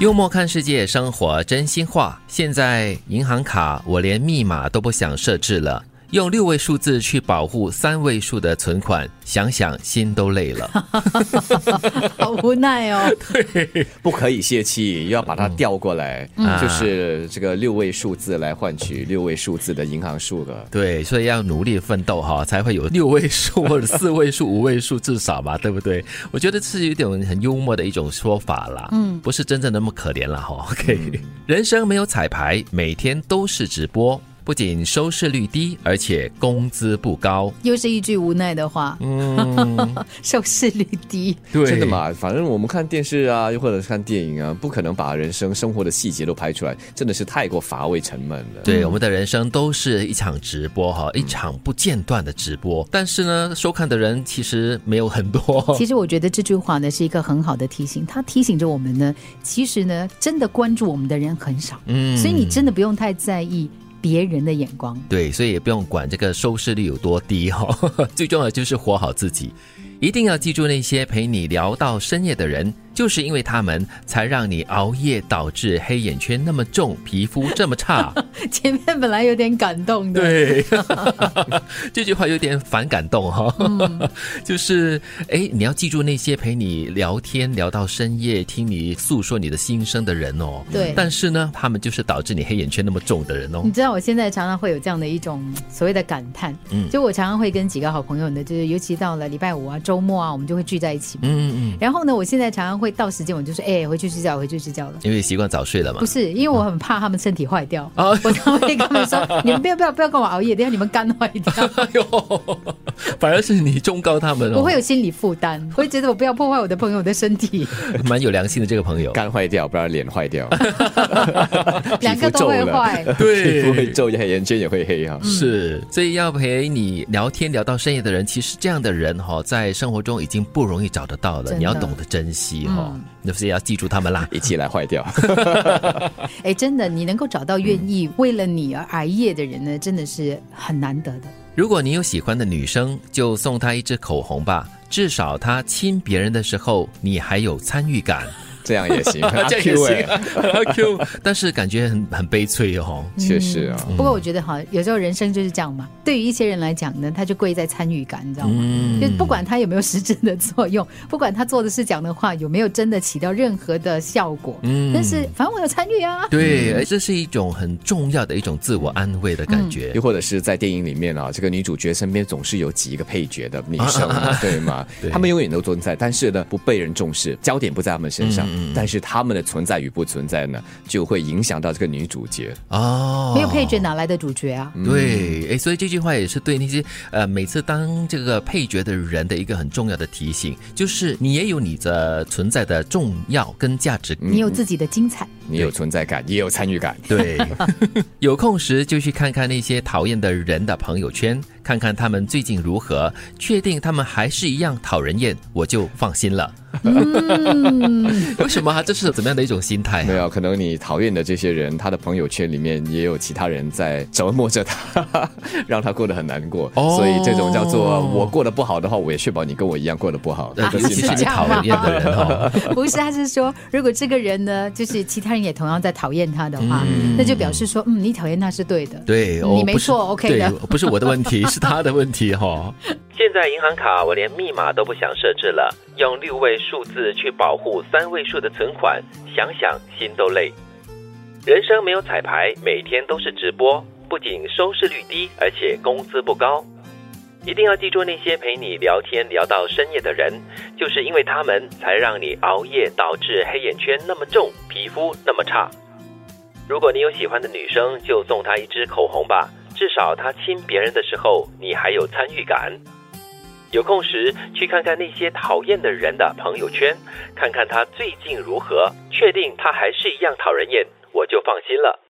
幽默看世界，生活真心话。现在银行卡我连密码都不想设置了，用六位数字去保护三位数的存款，想想心都累了。好无奈哦。不可以泄气，要把它调过来，就是这个六位数字来换取六位数字的银行数额。对，所以要努力奋斗哈，才会有六位数或者四位数、五位数至少嘛，对不对？我觉得是有点很幽默的一种说法啦，嗯，不是真正那么可怜了哈。OK，人生没有彩排，每天都是直播。不仅收视率低，而且工资不高，又是一句无奈的话。嗯，收视率低，对，真的嘛？反正我们看电视啊，又或者是看电影啊，不可能把人生生活的细节都拍出来，真的是太过乏味沉闷了。对，我们的人生都是一场直播哈，一场不间断的直播。但是呢，收看的人其实没有很多。其实我觉得这句话呢是一个很好的提醒，它提醒着我们呢，其实呢，真的关注我们的人很少。嗯，所以你真的不用太在意。别人的眼光，对，所以也不用管这个收视率有多低哈，最重要的就是活好自己，一定要记住那些陪你聊到深夜的人。就是因为他们才让你熬夜，导致黑眼圈那么重，皮肤这么差。前面本来有点感动的，对，这句话有点反感动哈。就是哎，你要记住那些陪你聊天聊到深夜，听你诉说你的心声的人哦。对，但是呢，他们就是导致你黑眼圈那么重的人哦。你知道我现在常常会有这样的一种所谓的感叹，嗯，就我常常会跟几个好朋友呢，就是尤其到了礼拜五啊、周末啊，我们就会聚在一起。嗯嗯。然后呢，我现在常常。会到时间我就说，哎，回去睡觉，回去睡觉了。因为习惯早睡了嘛。不是，因为我很怕他们身体坏掉。我常会跟他们说，你们不要不要不要跟我熬夜，等下你们肝坏掉。哎呦，反而是你忠告他们我会有心理负担，我会觉得我不要破坏我的朋友的身体。蛮有良心的这个朋友，肝坏掉，不然脸坏掉，两个都会坏。对，皮肤会皱，眼圈也会黑哈。是，所以要陪你聊天聊到深夜的人，其实这样的人哈，在生活中已经不容易找得到了。你要懂得珍惜。哦，那不是要记住他们啦，一起来坏掉。哎，真的，你能够找到愿意为了你而熬夜的人呢，真的是很难得的。如果你有喜欢的女生，就送她一支口红吧，至少她亲别人的时候，你还有参与感。这样也行，这样也行，Q，但是感觉很很悲催哦，确实啊。不过我觉得哈，有时候人生就是这样嘛。对于一些人来讲呢，他就贵在参与感，你知道吗？就不管他有没有实质的作用，不管他做的事、讲的话有没有真的起到任何的效果，嗯，但是反正我有参与啊。对，这是一种很重要的一种自我安慰的感觉。又或者是在电影里面啊，这个女主角身边总是有几个配角的女生，对吗？他们永远都存在，但是呢，不被人重视，焦点不在他们身上。但是他们的存在与不存在呢，就会影响到这个女主角哦。没有配角哪来的主角啊？对，哎，所以这句话也是对那些呃每次当这个配角的人的一个很重要的提醒，就是你也有你的存在的重要跟价值，你有自己的精彩，你有存在感，也有参与感。对，有空时就去看看那些讨厌的人的朋友圈，看看他们最近如何，确定他们还是一样讨人厌，我就放心了。嗯，为什么啊？这是怎么样的一种心态？没有，可能你讨厌的这些人，他的朋友圈里面也有其他人在折磨着他，让他过得很难过。所以这种叫做我过得不好的话，我也确保你跟我一样过得不好。尤其是你讨厌的人哦。不是，他是说，如果这个人呢，就是其他人也同样在讨厌他的话，那就表示说，嗯，你讨厌他是对的。对，你没错，OK 的，不是我的问题，是他的问题哈。现在银行卡我连密码都不想设置了，用六位数字去保护三位数的存款，想想心都累。人生没有彩排，每天都是直播，不仅收视率低，而且工资不高。一定要记住那些陪你聊天聊到深夜的人，就是因为他们才让你熬夜，导致黑眼圈那么重，皮肤那么差。如果你有喜欢的女生，就送她一支口红吧，至少她亲别人的时候，你还有参与感。有空时去看看那些讨厌的人的朋友圈，看看他最近如何，确定他还是一样讨人厌，我就放心了。